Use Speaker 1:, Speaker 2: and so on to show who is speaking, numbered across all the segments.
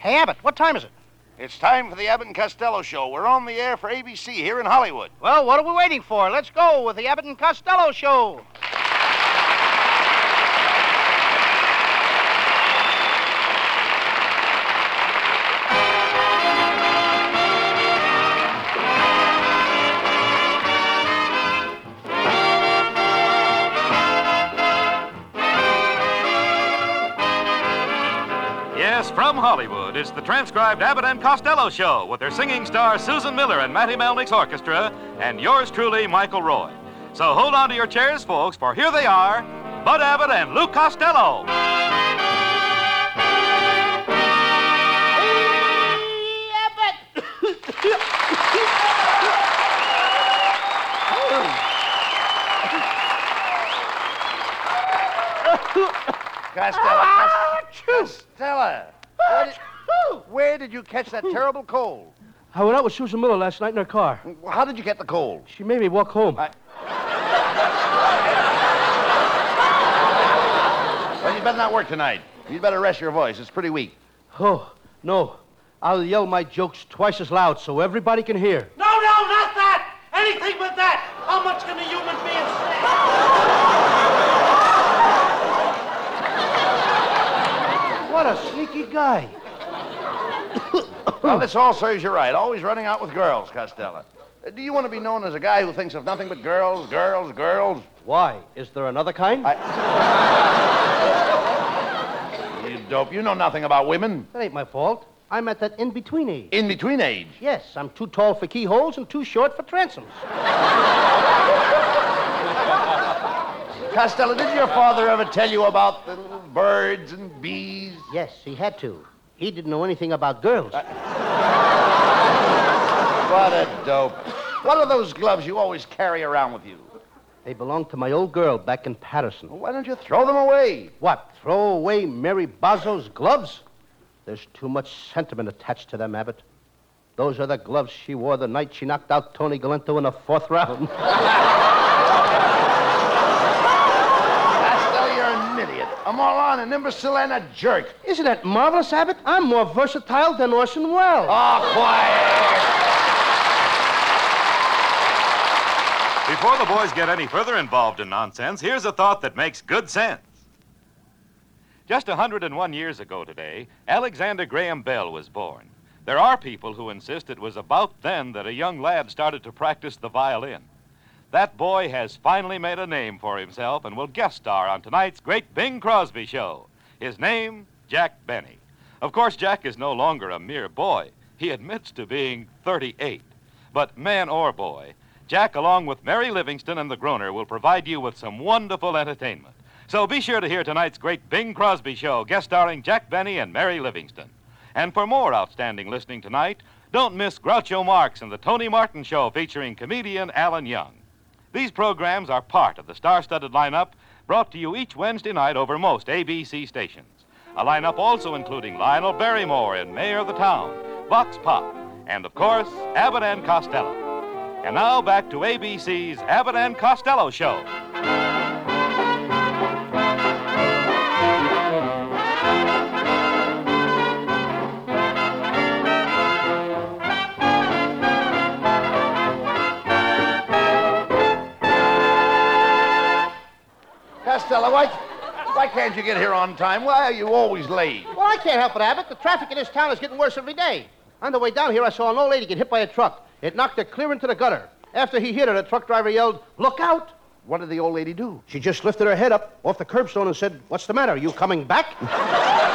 Speaker 1: Hey, Abbott, what time is it?
Speaker 2: It's time for the Abbott and Costello Show. We're on the air for ABC here in Hollywood.
Speaker 1: Well, what are we waiting for? Let's go with the Abbott and Costello Show.
Speaker 3: Hollywood, it's the transcribed Abbott and Costello Show with their singing star Susan Miller and Matty Malneck's orchestra, and yours truly, Michael Roy. So hold on to your chairs, folks, for here they are Bud Abbott and Lou Costello.
Speaker 2: Costello. Ah, Costello. Where did, where did you catch that terrible cold?
Speaker 4: I went out with Susan Miller last night in her car.
Speaker 2: How did you get the cold?
Speaker 4: She made me walk home.
Speaker 2: I- Well, you better not work tonight. You'd better rest your voice. It's pretty weak.
Speaker 4: Oh, no. I'll yell my jokes twice as loud so everybody can hear.
Speaker 5: No, no, not that! Anything but that! How much can a human being say?
Speaker 4: What a sneaky guy.
Speaker 2: Well, this all serves you right. Always running out with girls, Costello. Do you want to be known as a guy who thinks of nothing but girls, girls, girls?
Speaker 4: Why? Is there another kind?
Speaker 2: You dope. You know nothing about women.
Speaker 4: That ain't my fault. I'm at that in-between age.
Speaker 2: In between age.
Speaker 4: Yes, I'm too tall for keyholes and too short for transoms.
Speaker 2: Costello, did your father ever tell you about the birds and bees?
Speaker 4: Yes, he had to. He didn't know anything about girls.
Speaker 2: Uh, what a dope. What are those gloves you always carry around with you?
Speaker 4: They belonged to my old girl back in Paterson.
Speaker 2: Well, why don't you throw them away?
Speaker 4: What, throw away Mary Bozzo's gloves? There's too much sentiment attached to them, Abbott. Those are the gloves she wore the night she knocked out Tony Galento in the fourth round.
Speaker 2: Costello, you're an idiot, a moron, an imbecile, and a jerk.
Speaker 4: Isn't that marvelous, Abbott? I'm more versatile than Orson Welles.
Speaker 2: Oh, quiet.
Speaker 3: Before the boys get any further involved in nonsense, here's a thought that makes good sense. Just 101 years ago today, Alexander Graham Bell was born. There are people who insist it was about then that a young lad started to practice the violin. That boy has finally made a name for himself and will guest star on tonight's great Bing Crosby show. His name, Jack Benny. Of course, Jack is no longer a mere boy. He admits to being 38. But man or boy, Jack, along with Mary Livingstone and the Groaner, will provide you with some wonderful entertainment. So be sure to hear tonight's great Bing Crosby show, guest starring Jack Benny and Mary Livingstone. And for more outstanding listening tonight, don't miss Groucho Marx and the Tony Martin Show featuring comedian Alan Young. These programs are part of the star studded lineup brought to you each Wednesday night over most ABC stations. A lineup also including Lionel Barrymore in Mayor of the Town, Vox Pop, and of course, Abbott and Costello. And now back to ABC's Abbott and Costello Show.
Speaker 2: Costello, why, why can't you get here on time? Why are you always late?
Speaker 4: Well, I can't help it, Abbott. The traffic in this town is getting worse every day. On the way down here, I saw an old lady get hit by a truck. It knocked her clear into the gutter. After he hit her, the truck driver yelled, Look out!
Speaker 2: What did the old lady do?
Speaker 4: She just lifted her head up off the curbstone and said, What's the matter? Are you coming back?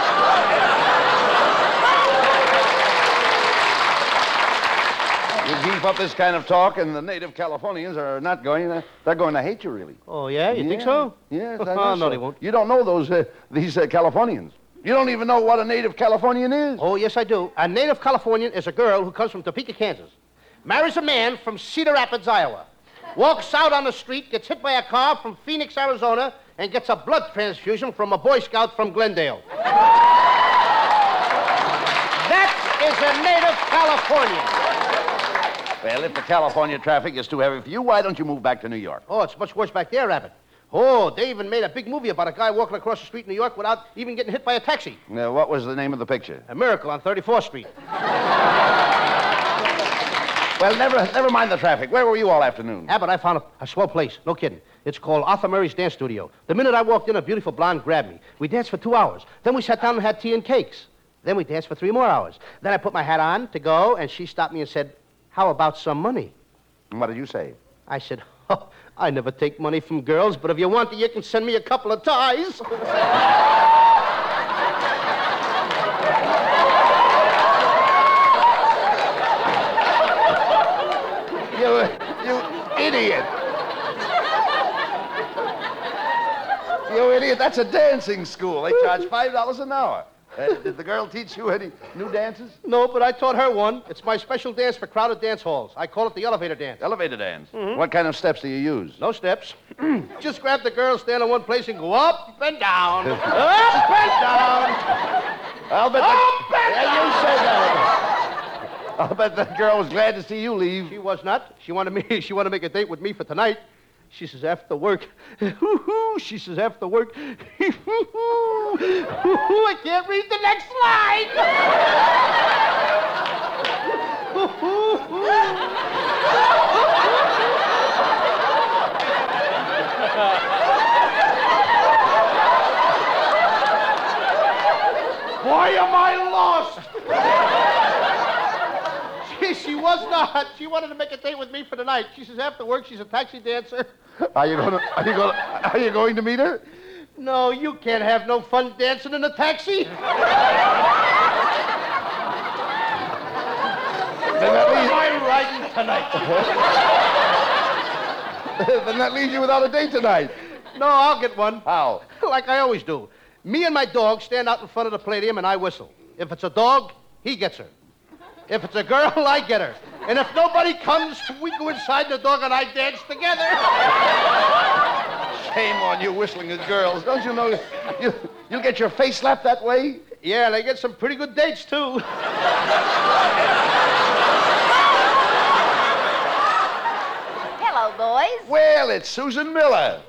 Speaker 2: You keep up this kind of talk, and the native Californians are not going to, they're going to hate you, really.
Speaker 4: Oh, yeah? You think so?
Speaker 2: Yes, I guess
Speaker 4: no,
Speaker 2: so.
Speaker 4: they won't.
Speaker 2: You don't know those, uh, these uh, Californians. You don't even know what a native Californian is.
Speaker 4: Oh, yes, I do. A native Californian is a girl who comes from Topeka, Kansas. Marries a man from Cedar Rapids, Iowa. Walks out on the street, gets hit by a car from Phoenix, Arizona, and gets a blood transfusion from a Boy Scout from Glendale. that is a native Californian.
Speaker 2: Well, if the California traffic is too heavy for you, why don't you move back to New York?
Speaker 4: Oh, it's much worse back there, Rabbit. Oh, they even made a big movie about a guy walking across the street in New York without even getting hit by a taxi.
Speaker 2: Now, what was the name of the picture?
Speaker 4: A miracle on 34th Street.
Speaker 2: Well, never, never mind the traffic. Where were you all afternoon?
Speaker 4: Abbott, I found a, a swell place. No kidding. It's called Arthur Murray's Dance Studio. The minute I walked in, a beautiful blonde grabbed me. We danced for two hours. Then we sat down and had tea and cakes. Then we danced for three more hours. Then I put my hat on to go, and she stopped me and said, How about some money?
Speaker 2: And what did you say?
Speaker 4: I said, oh, I never take money from girls, but if you want it, you can send me a couple of ties.
Speaker 2: You, you idiot! You idiot! That's a dancing school. They charge five dollars an hour. Uh, did the girl teach you any new dances?
Speaker 4: no, but I taught her one. It's my special dance for crowded dance halls. I call it the elevator dance.
Speaker 2: Elevator dance. What kind of steps do you use?
Speaker 4: No steps. Just grab the girl, stand in one place, and go up and down. up and down.
Speaker 2: I'll bet.
Speaker 4: Up
Speaker 2: the,
Speaker 4: and
Speaker 2: yeah, you said that. I'll bet that girl was glad to see you leave.
Speaker 4: She was not. She wanted me. She wanted to make a date with me for tonight. She says after work. she says after work. hoo-hoo. I can't read the next line. Why am I lost? she, was not. She wanted to make a date with me for tonight. She says after work she's a taxi dancer.
Speaker 2: Are you going to? Are you going? Are you going to meet her?
Speaker 4: No, you can't have no fun dancing in a taxi.
Speaker 2: Then that, leaves,
Speaker 4: I riding tonight?
Speaker 2: then that leaves you without a date tonight.
Speaker 4: No, I'll get one.
Speaker 2: How?
Speaker 4: Like I always do. Me and my dog stand out in front of the palladium and I whistle. If it's a dog, he gets her. If it's a girl, I get her. And if nobody comes, we go inside the dog and I dance together.
Speaker 2: Shame on you whistling at girls. Don't you know you, you'll get your face slapped that way?
Speaker 4: Yeah, and I get some pretty good dates, too.
Speaker 6: Hello, boys.
Speaker 2: Well, it's Susan Miller.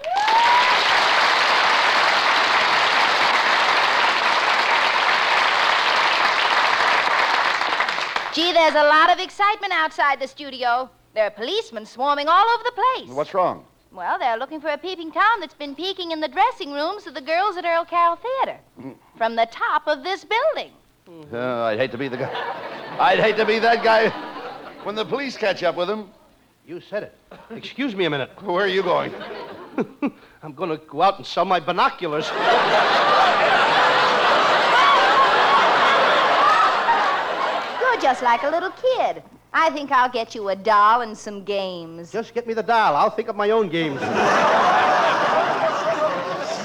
Speaker 6: Gee, there's a lot of excitement outside the studio. There are policemen swarming all over the place.
Speaker 2: What's wrong?
Speaker 6: Well, they're looking for a peeping Tom that's been peeking in the dressing rooms of the girls at Earl Carroll Theater mm. from the top of this building.
Speaker 2: Oh, I'd hate to be the guy. I'd hate to be that guy when the police catch up with him.
Speaker 4: You said it. Excuse me a minute.
Speaker 2: Where are you going?
Speaker 4: I'm going to go out and sell my binoculars.
Speaker 6: You're just like a little kid. I think I'll get you a doll and some games.
Speaker 4: Just get me the doll. I'll think of my own games.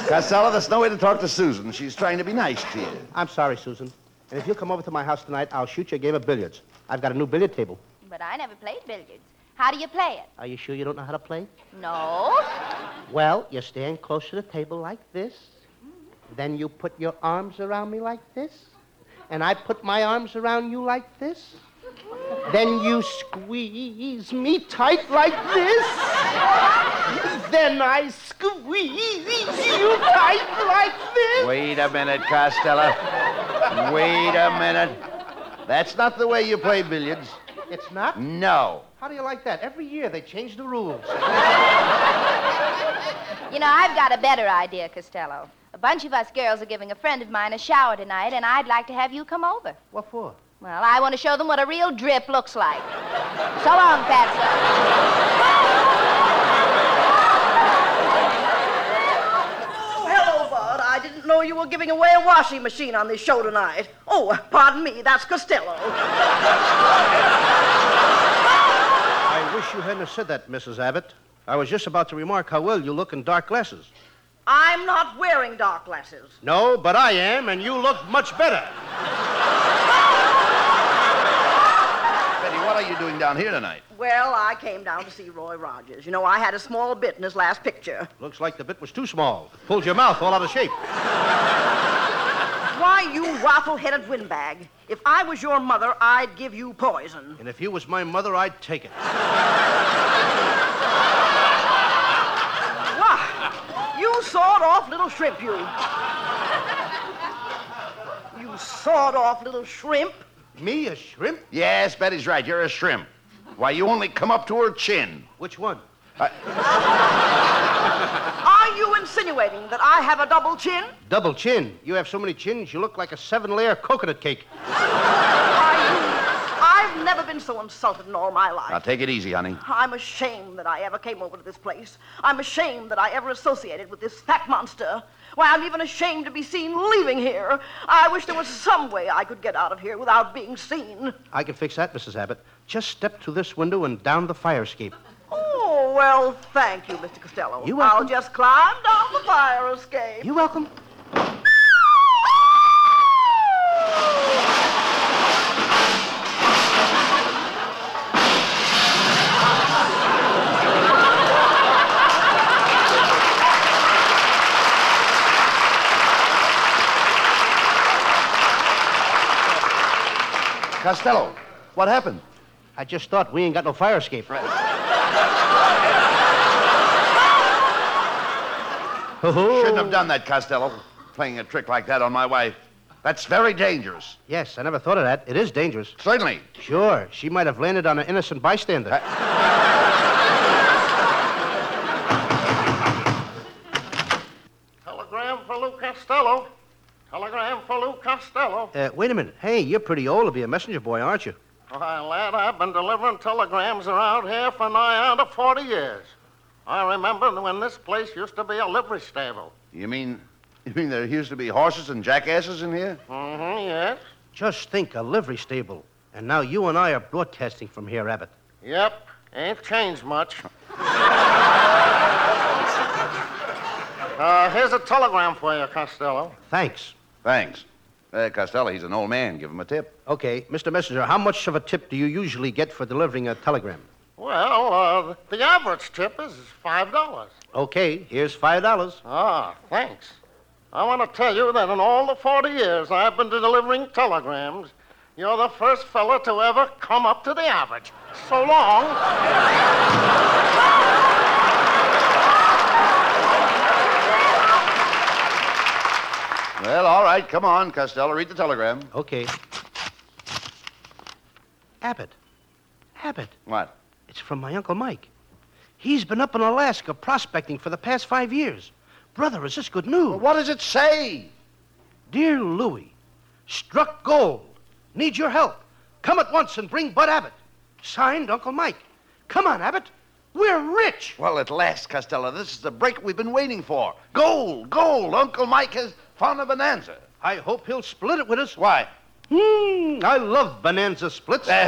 Speaker 2: Costello, there's no way to talk to Susan. She's trying to be nice to you.
Speaker 4: I'm sorry, Susan. And if you'll come over to my house tonight, I'll shoot you a game of billiards. I've got a new billiard table.
Speaker 6: But I never played billiards. How do you play it?
Speaker 4: Are you sure you don't know how to play?
Speaker 6: No.
Speaker 4: Well, you stand close to the table like this. Then you put your arms around me like this. And I put my arms around you like this. Then you squeeze me tight like this. Then I squeeze you tight like this.
Speaker 2: Wait a minute, Costello. Wait a minute. That's not the way you play billiards.
Speaker 4: It's not?
Speaker 2: No.
Speaker 4: How do you like that? Every year they change the rules.
Speaker 6: You know, I've got a better idea, Costello. A bunch of us girls are giving a friend of mine a shower tonight, and I'd like to have you come over.
Speaker 4: What for?
Speaker 6: Well, I want to show them what a real drip looks like. So long, Fatso.
Speaker 7: Oh, hello, Bud. I didn't know you were giving away a washing machine on this show tonight. Oh, pardon me, that's Costello.
Speaker 4: I wish you hadn't said that, Mrs. Abbott. I was just about to remark how well you look in dark glasses.
Speaker 7: I'm not wearing dark glasses.
Speaker 4: No, but I am, and you look much better.
Speaker 2: Betty, what are you doing down here tonight?
Speaker 7: Well, I came down to see Roy Rogers. You know, I had a small bit in his last picture.
Speaker 4: Looks like the bit was too small. Pulled your mouth all out of shape.
Speaker 7: Why, you waffle-headed windbag. If I was your mother, I'd give you poison.
Speaker 4: And if you was my mother, I'd take it.
Speaker 7: Why? Sawed off little shrimp, you. You sawed off little shrimp.
Speaker 4: Me, a shrimp?
Speaker 2: Yes, Betty's right. You're a shrimp. Why, you only come up to her chin.
Speaker 4: Which one?
Speaker 7: Are you insinuating that I have a double chin?
Speaker 4: Double chin. You have so many chins, you look like a seven layer coconut cake.
Speaker 7: I've been so insulted in all my life.
Speaker 2: Now, take it easy, honey.
Speaker 7: I'm ashamed that I ever came over to this place. I'm ashamed that I ever associated with this fat monster. Why, I'm even ashamed to be seen leaving here. I wish there was some way I could get out of here without being seen.
Speaker 4: I can fix that, Mrs. Abbott. Just step through this window and down the fire escape.
Speaker 7: Oh, well, thank you, Mr. Costello.
Speaker 4: You're welcome.
Speaker 7: I'll just climb down the fire escape.
Speaker 4: You welcome.
Speaker 2: Costello, what happened?
Speaker 4: I just thought we ain't got no fire escape. Right.
Speaker 2: Shouldn't have done that, Costello. Playing a trick like that on my wife. That's very dangerous.
Speaker 4: Yes, I never thought of that. It is dangerous.
Speaker 2: Certainly.
Speaker 4: Sure, she might have landed on an innocent bystander.
Speaker 5: Uh, Telegram for Lou Costello. Telegram for Lou Costello.
Speaker 4: Uh, wait a minute. Hey, you're pretty old to be a messenger boy, aren't you?
Speaker 5: Why, lad, I've been delivering telegrams around here for nigh on to 40 years. I remember when this place used to be a livery stable.
Speaker 2: You mean, you mean there used to be horses and jackasses in here?
Speaker 5: Mm-hmm, yes.
Speaker 4: Just think, a livery stable. And now you and I are broadcasting from here, Abbott.
Speaker 5: Yep, ain't changed much. uh, here's a telegram for you, Costello.
Speaker 4: Thanks.
Speaker 2: Thanks. Uh, Costello, he's an old man. Give him a tip.
Speaker 4: Okay, Mr. Messenger, how much of a tip do you usually get for delivering a telegram?
Speaker 5: Well, uh, the average tip is $5.
Speaker 4: Okay, here's five dollars.
Speaker 5: Ah, thanks. I want to tell you that in all the 40 years I've been delivering telegrams, you're the first fella to ever come up to the average. So long.
Speaker 2: Well, all right. Come on, Costello. Read the telegram.
Speaker 4: Okay. Abbott. Abbott.
Speaker 2: What?
Speaker 4: It's from my Uncle Mike. He's been up in Alaska prospecting for the past five years. Brother, is this good news?
Speaker 2: Well, what does it say?
Speaker 4: Dear Louie, struck gold. Need your help. Come at once and bring Bud Abbott. Signed, Uncle Mike. Come on, Abbott. We're rich.
Speaker 2: Well, at last, Costello. This is the break we've been waiting for. Gold, gold. Uncle Mike has found a bonanza.
Speaker 4: I hope he'll split it with us.
Speaker 2: Why?
Speaker 4: Hmm, I love bonanza splits.
Speaker 2: Forget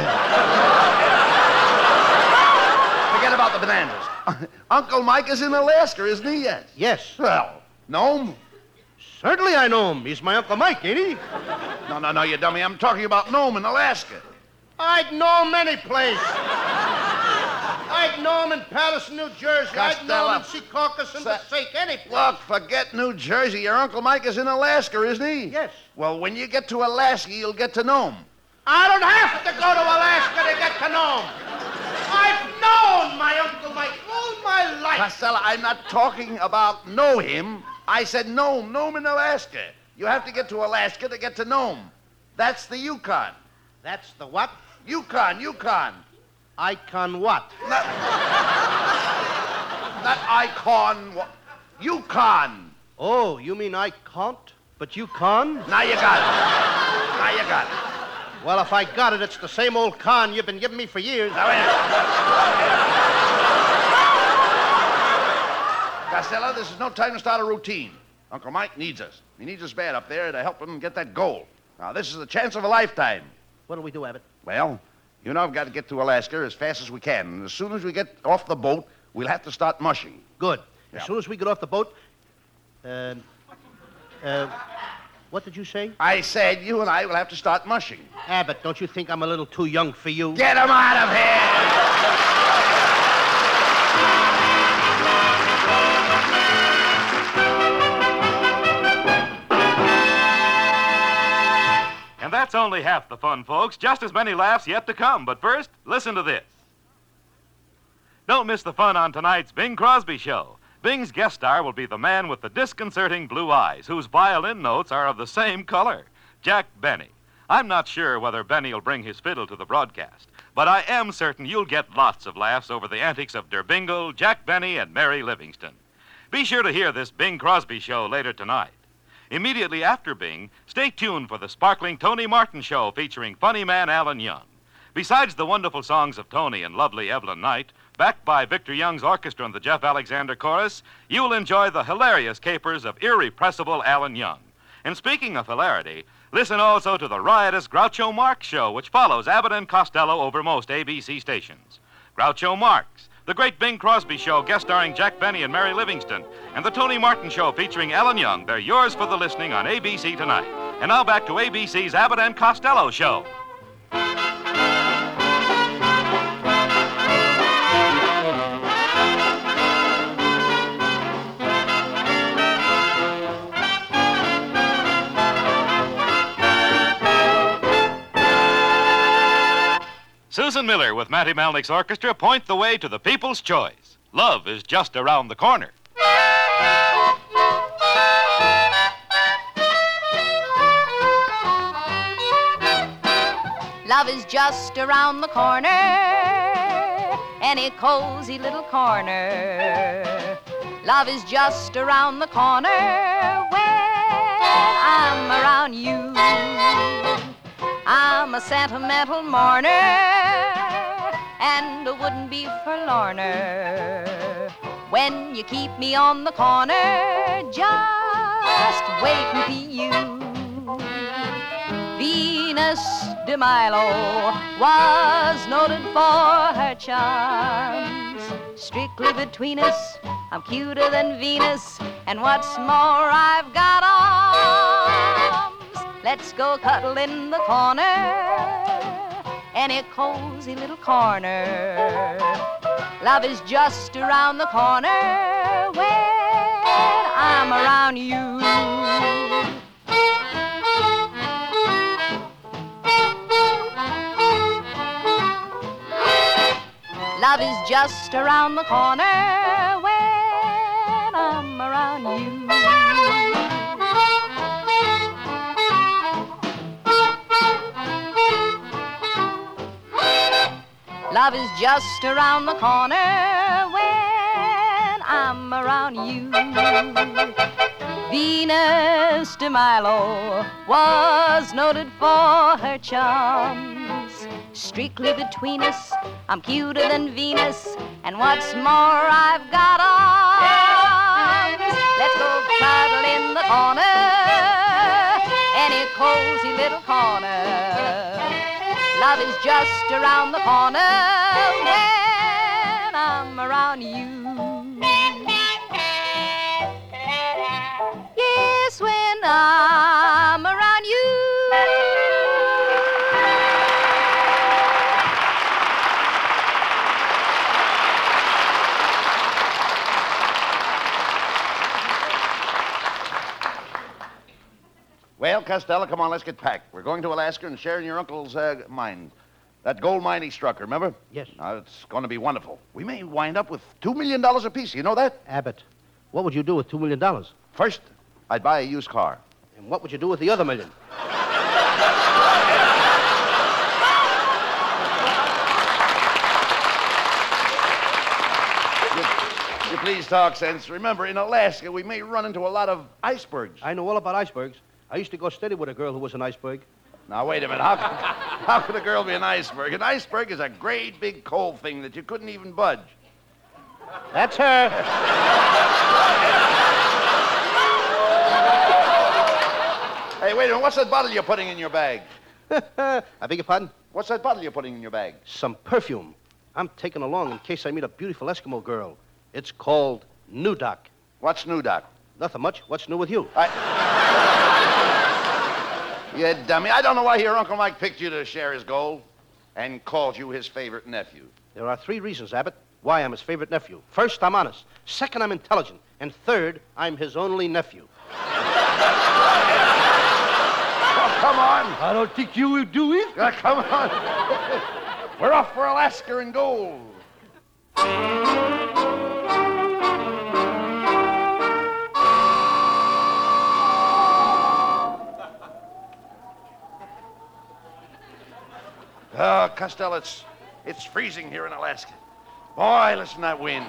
Speaker 2: about the bananas. Uncle Mike is in Alaska, isn't he? Yes.
Speaker 4: Yes,
Speaker 2: Well, Nome?
Speaker 4: certainly I know him. He's my Uncle Mike, ain't he?
Speaker 2: No, no, no, you dummy. I'm talking about Nome in Alaska.
Speaker 4: I'd know him any place. I'd know him in Paterson, New Jersey. I'd know him in Secaucus and
Speaker 2: Sa-
Speaker 4: Passaic, any place.
Speaker 2: Look, forget New Jersey. Your Uncle Mike is in Alaska, isn't he?
Speaker 4: Yes.
Speaker 2: Well, when you get to Alaska, you'll get to know him.
Speaker 4: I don't have to go to Alaska to get to know him. I've known my Uncle Mike all my life.
Speaker 2: Costello, I'm not talking about know him. I said Nome, Nome in Alaska. You have to get to Alaska to get to Nome. That's the Yukon.
Speaker 4: That's the what?
Speaker 2: Yukon, Yukon.
Speaker 4: Icon what?
Speaker 2: Not, not icon. wha- Yukon.
Speaker 4: Oh, you mean I can't, but you can?
Speaker 2: Now you got it. Now you got it.
Speaker 4: Well, if I got it, it's the same old con you've been giving me for years.
Speaker 2: Now, wait a minute. Costello, this is no time to start a routine. Uncle Mike needs us. He needs us bad up there to help him get that gold. Now, this is the chance of a lifetime.
Speaker 4: What'll we do, Abbott?
Speaker 2: Well, you know I've got to get to Alaska as fast as we can. And as soon as we get off the boat, we'll have to start mushing.
Speaker 4: Good. As
Speaker 2: Yeah.
Speaker 4: soon as we get off the boat, uh, uh, what did you say?
Speaker 2: I said you and I will have to start mushing.
Speaker 4: Abbott, don't you think I'm a little too young for you?
Speaker 2: Get him out of here!
Speaker 3: That's only half the fun, folks. Just as many laughs yet to come. But first, listen to this. Don't miss the fun on tonight's Bing Crosby Show. Bing's guest star will be the man with the disconcerting blue eyes, whose violin notes are of the same color Jack Benny. I'm not sure whether Benny will bring his fiddle to the broadcast, but I am certain you'll get lots of laughs over the antics of Der Bingle, Jack Benny, and Mary Livingstone. Be sure to hear this Bing Crosby show later tonight. Immediately after Bing, stay tuned for the sparkling Tony Martin show featuring funny man Alan Young. Besides the wonderful songs of Tony and lovely Evelyn Knight, backed by Victor Young's orchestra and the Jeff Alexander chorus, you'll enjoy the hilarious capers of irrepressible Alan Young. And speaking of hilarity, listen also to the riotous Groucho Marx show, which follows Abbott and Costello over most ABC stations. Groucho Marx, the Great Bing Crosby Show, guest starring Jack Benny and Mary Livingstone, and the Tony Martin Show featuring Alan Young. They're yours for the listening on ABC tonight. And now back to ABC's Abbott and Costello Show. Susan Miller with Matty Malneck's orchestra point the way to the people's choice. Love is just around the corner.
Speaker 6: Love is just around the corner, any cozy little corner. Love is just around the corner when I'm around you. I'm a sentimental mourner and a wouldn't be forlorner. When you keep me on the corner, just wait and be you. Venus de Milo was noted for her charms. Strictly between us, I'm cuter than Venus, and what's more, I've got arms. Let's go cuddle in the corner, any cozy little corner. Love is just around the corner when I'm around you. Love is just around the corner when I'm around you. Love is just around the corner when I'm around you. Venus de Milo was noted for her charms. Strictly between us, I'm cuter than Venus, and what's more, I've got arms. Let's go cuddle in the corner, any cozy little corner. Love is just around the corner when I'm around you.
Speaker 2: Well, Costello, come on, let's get packed. We're going to Alaska and sharing your uncle's uh, mine. That gold mine he struck, remember?
Speaker 4: Yes.
Speaker 2: Now, it's going to be wonderful. We may wind up with $2 million apiece. You know that?
Speaker 4: Abbott, what would you do with $2 million?
Speaker 2: First, I'd buy a used car.
Speaker 4: And what would you do with the other million?
Speaker 2: You please talk sense. Remember, in Alaska, we may run into a lot of icebergs.
Speaker 4: I know all about icebergs. I used to go steady with a girl who was an iceberg.
Speaker 2: Now, wait a minute. How, how could a girl be an iceberg? An iceberg is a great big cold thing that you couldn't even budge.
Speaker 4: That's her.
Speaker 2: Hey, wait a minute. What's that bottle you're putting in your bag?
Speaker 4: I beg your pardon?
Speaker 2: What's that bottle you're putting in your bag?
Speaker 4: Some perfume. I'm taking along in case I meet a beautiful Eskimo girl. It's called Doc.
Speaker 2: What's Doc?
Speaker 4: Nothing much. What's new with you?
Speaker 2: You dummy. I don't know why your Uncle Mike picked you to share his gold and called you his favorite nephew.
Speaker 4: There are three reasons, Abbott, why I'm his favorite nephew. First, I'm honest. Second, I'm intelligent. And third, I'm his only nephew.
Speaker 2: Oh, come on.
Speaker 4: I don't think you will do it.
Speaker 2: Come on. We're off for Alaska and gold. Oh, Costello, it's, it's freezing here in Alaska. Boy, listen to that wind.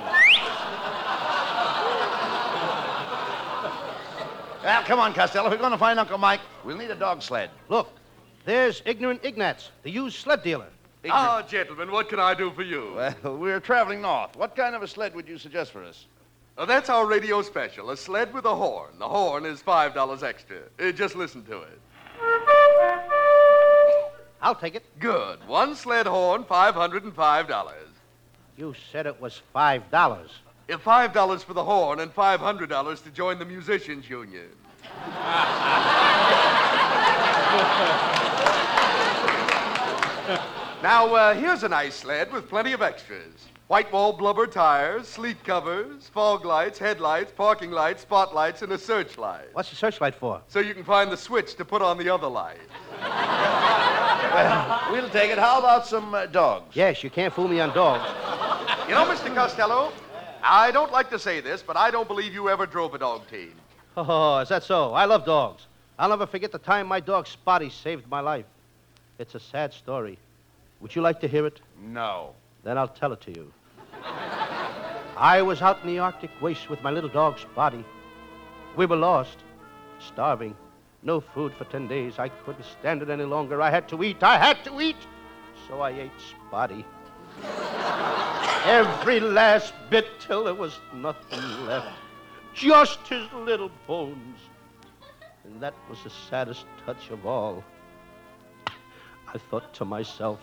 Speaker 2: well, come on, Costello. If we're going to find Uncle Mike, we'll need a dog sled.
Speaker 4: Look, there's Ignorant Ignatz, the used sled dealer.
Speaker 8: Ah, gentlemen, what can I do for you?
Speaker 2: Well, we're traveling north. What kind of a sled would you suggest for us?
Speaker 8: Uh, that's our radio special, a sled with a horn. The horn is $5 extra. Uh, just listen to it.
Speaker 4: I'll take it.
Speaker 8: Good. One sled horn, $505.
Speaker 4: You said it was five dollars.
Speaker 8: Uh, $5 for the horn and $500 to join the Musicians Union. now, uh, here's a nice sled with plenty of extras. White wall blubber tires, sleep covers, fog lights, headlights, parking lights, spotlights, and a searchlight.
Speaker 4: What's the searchlight for?
Speaker 8: So you can find the switch to put on the other light.
Speaker 2: We'll take it. How about some uh, dogs?
Speaker 4: Yes, you can't fool me on dogs.
Speaker 8: You know, Mr. Costello, I don't like to say this, but I don't believe you ever drove a dog team.
Speaker 4: Oh, is that so? I love dogs. I'll never forget the time my dog Spotty saved my life. It's a sad story. Would you like to hear it?
Speaker 2: No.
Speaker 4: Then I'll tell it to you. I was out in the Arctic waste with my little dog Spotty. We were lost, starving, no food for ten days. I couldn't stand it any longer. I had to eat. I had to eat. So I ate Spotty. Every last bit till there was nothing left. Just his little bones. And that was the saddest touch of all. I thought to myself,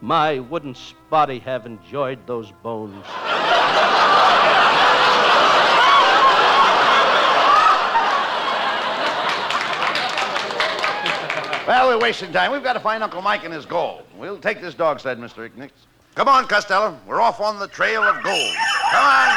Speaker 4: my wouldn't Spotty have enjoyed those bones?
Speaker 2: Well, we're wasting time. We've got to find Uncle Mike and his gold. We'll take this dog sled, Mr. Ignatz. Come on, Costello. We're off on the trail of gold. Come on.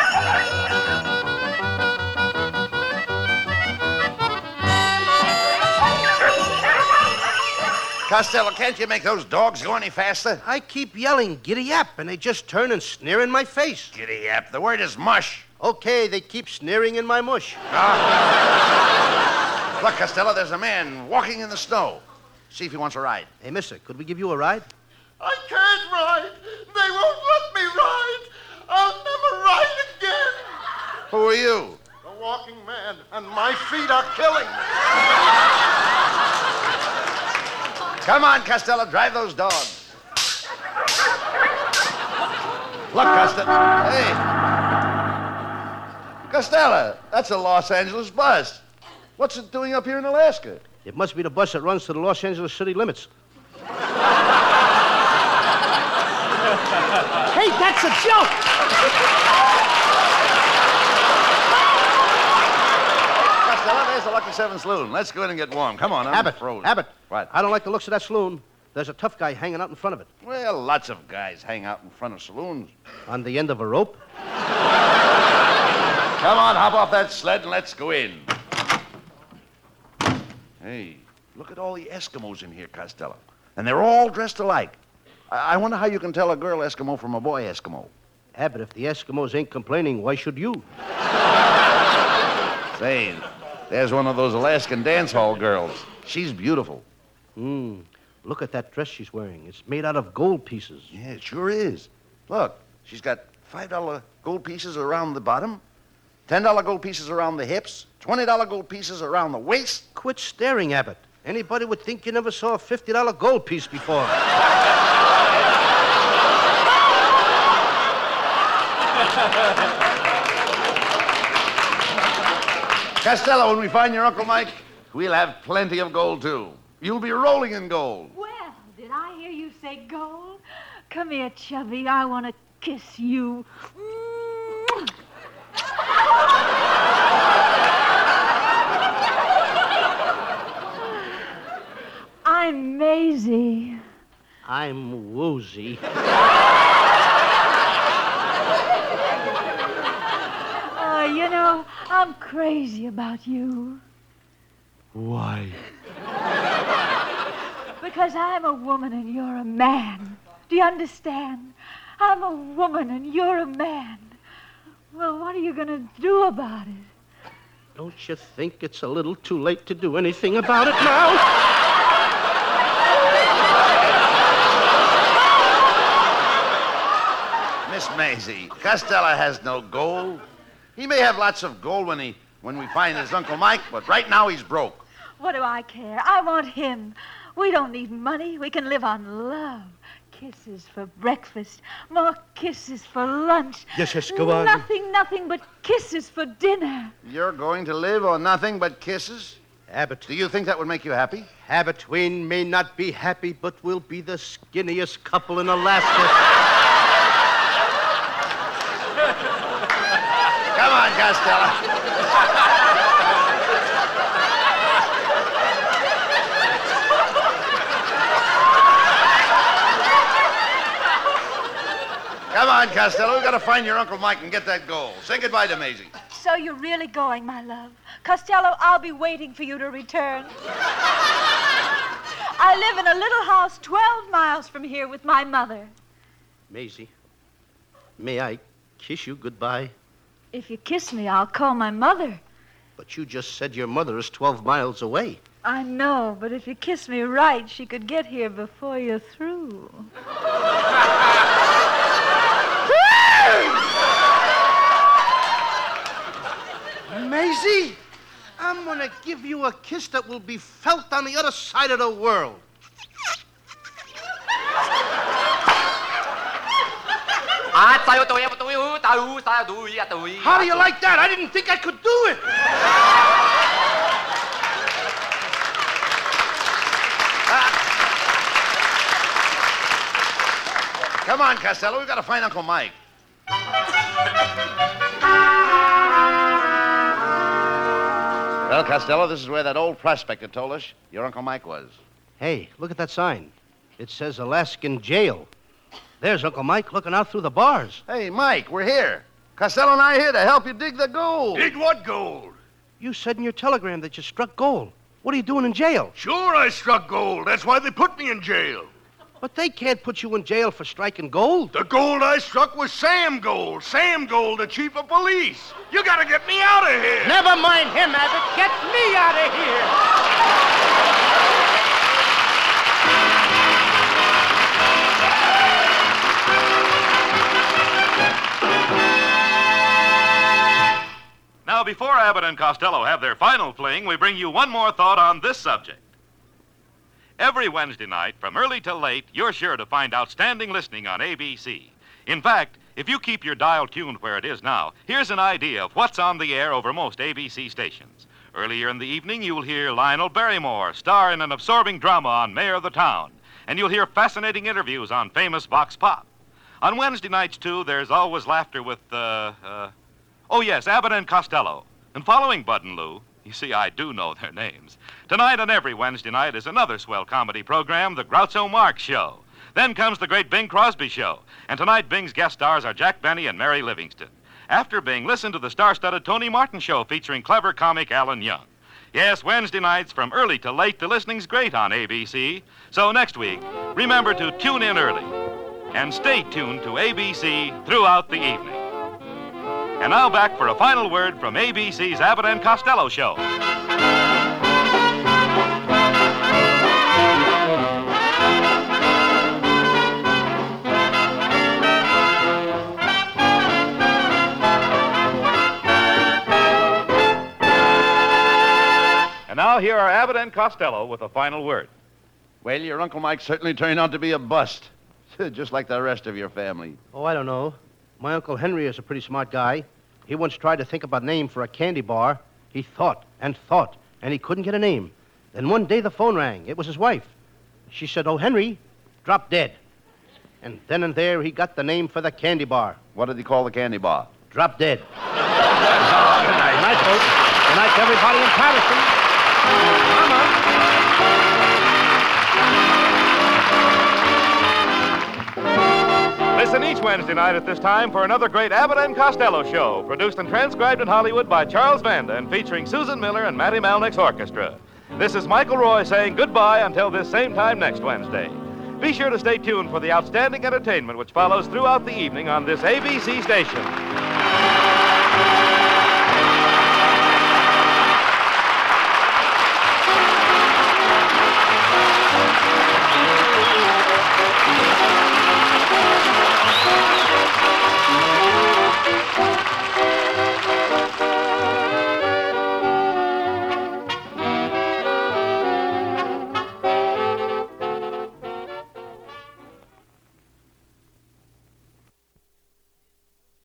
Speaker 2: Costello, can't you make those dogs go any faster?
Speaker 4: I keep yelling, giddy up, and they just turn and sneer in my face.
Speaker 2: Giddy up. The word is mush.
Speaker 4: Okay, they keep sneering in my mush. Ah.
Speaker 2: Look, Costello, there's a man walking in the snow. See if he wants a ride.
Speaker 4: Hey, mister, could we give you a ride?
Speaker 5: I can't ride. They won't let me ride. I'll never ride again.
Speaker 2: Who are you?
Speaker 5: The walking man, and my feet are killing me.
Speaker 2: Come on, Costello, drive those dogs. Look, Costello. Hey. Costello, that's a Los Angeles bus. What's it doing up here in Alaska?
Speaker 4: It must be the bus that runs to the Los Angeles city limits. hey, that's a joke!
Speaker 2: Costello, there's the Lucky Seven Saloon. Let's go in and get warm. Come on, I'm
Speaker 4: Abbott,
Speaker 2: frozen.
Speaker 4: Abbott.
Speaker 2: What?
Speaker 4: I don't like the looks of that saloon. There's a tough guy hanging out in front of it.
Speaker 2: Well, lots of guys hang out in front of saloons.
Speaker 4: On the end of a rope?
Speaker 2: Come on, hop off that sled and let's go in. Hey, look at all the Eskimos in here, Costello. And they're all dressed alike. I, I wonder how you can tell a girl Eskimo from a boy Eskimo.
Speaker 4: Abbott, if the Eskimos ain't complaining, why should you?
Speaker 2: Say, there's one of those Alaskan dance hall girls. She's beautiful.
Speaker 4: Hmm. Look at that dress she's wearing. It's made out of gold pieces.
Speaker 2: Yeah, it sure is. Look, she's got $5 gold pieces around the bottom, $10 gold pieces around the hips, $20 gold pieces around the waist.
Speaker 4: Quit staring, Abbott. Anybody would think you never saw a $50 gold piece before.
Speaker 2: Costello, when we find your Uncle Mike, we'll have plenty of gold, too. You'll be rolling in gold.
Speaker 9: Well, did I hear you say gold? Come here, Chubby. I want to kiss you. Mwah. I'm Maisie.
Speaker 4: I'm woozy.
Speaker 9: Oh, you know, I'm crazy about you.
Speaker 4: Why?
Speaker 9: Because I'm a woman and you're a man. Do you understand? I'm a woman and you're a man. Well, what are you going to do about it?
Speaker 4: Don't you think it's a little too late to do anything about it now?
Speaker 2: Miss Maisie, Costello has no gold. He may have lots of gold when he when we find his Uncle Mike, but right now he's broke.
Speaker 9: What do I care? I want him. We don't need money. We can live on love. Kisses for breakfast, more kisses for lunch.
Speaker 4: Yes, yes, go on.
Speaker 9: Nothing, nothing but kisses for dinner.
Speaker 2: You're going to live on nothing but kisses?
Speaker 4: Abbott.
Speaker 2: Do you think that would make you happy?
Speaker 4: Abbott we may not be happy, but we'll be the skinniest couple in Alaska.
Speaker 2: Come on, Costello. On, Costello. We've got to find your Uncle Mike and get that gold. Say goodbye to Maisie.
Speaker 9: So you're really going, my love. Costello, I'll be waiting for you to return. I live in a little house 12 miles from here with my mother.
Speaker 4: Maisie, may I kiss you goodbye?
Speaker 9: If you kiss me, I'll call my mother.
Speaker 4: But you just said your mother is 12 miles away.
Speaker 9: I know, but if you kiss me right, she could get here before you're through.
Speaker 4: Maisie, I'm to give you a kiss that will be felt on the other side of the world. How do you like that? I didn't think I could do it.
Speaker 2: Come on, Costello. We've got to find Uncle Mike. Well, Costello, this is where that old prospector told us your Uncle Mike was.
Speaker 4: Hey, look at that sign. It says Alaskan Jail. There's Uncle Mike looking out through the bars.
Speaker 2: Hey, Mike, we're here. Costello and I are here to help you dig the gold.
Speaker 10: Dig what gold?
Speaker 4: You said in your telegram that you struck gold. What are you doing in jail?
Speaker 10: Sure, I struck gold. That's why they put me in jail.
Speaker 4: But they can't put you in jail for striking gold.
Speaker 10: The gold I struck was Sam Gold. Sam Gold, the chief of police. You gotta get me out of here.
Speaker 4: Never mind him, Abbott. Get me out of here.
Speaker 3: Now, before Abbott and Costello have their final fling, we bring you one more thought on this subject. Every Wednesday night, from early till late, you're sure to find outstanding listening on ABC. In fact, if you keep your dial tuned where it is now, here's an idea of what's on the air over most ABC stations. Earlier in the evening, you'll hear Lionel Barrymore star in an absorbing drama on Mayor of the Town, and you'll hear fascinating interviews on famous Vox Pop. On Wednesday nights, too, there's always laughter with, uh, uh, oh, yes, Abbott and Costello. And following Bud and Lou, you see, I do know their names. Tonight and every Wednesday night is another swell comedy program, The Groucho Marx Show. Then comes the great Bing Crosby Show. And tonight, Bing's guest stars are Jack Benny and Mary Livingstone. After Bing, listen to the star studded Tony Martin Show featuring clever comic Alan Young. Yes, Wednesday nights from early to late, the listening's great on ABC. So next week, remember to tune in early and stay tuned to ABC throughout the evening. And now back for a final word from ABC's Abbott and Costello Show. And now here are Abbott and Costello with a final word.
Speaker 2: Well, your Uncle Mike certainly turned out to be a bust, just like the rest of your family.
Speaker 4: Oh, I don't know. My Uncle Henry is a pretty smart guy. He once tried to think of a name for a candy bar. He thought and thought, and he couldn't get a name. Then one day the phone rang. It was his wife. She said, Oh, Henry, drop dead. And then and there he got the name for the candy bar.
Speaker 2: What did he call the candy bar?
Speaker 4: Drop dead. Good night. Good night, folks. Good night to everybody in Paterson. Mama.
Speaker 3: Listen each Wednesday night at this time for another great Abbott and Costello show, produced and transcribed in Hollywood by Charles Vanda and featuring Susan Miller and Matty Malneck's orchestra. This is Michael Roy saying goodbye until this same time next Wednesday. Be sure to stay tuned for the outstanding entertainment which follows throughout the evening on this ABC station.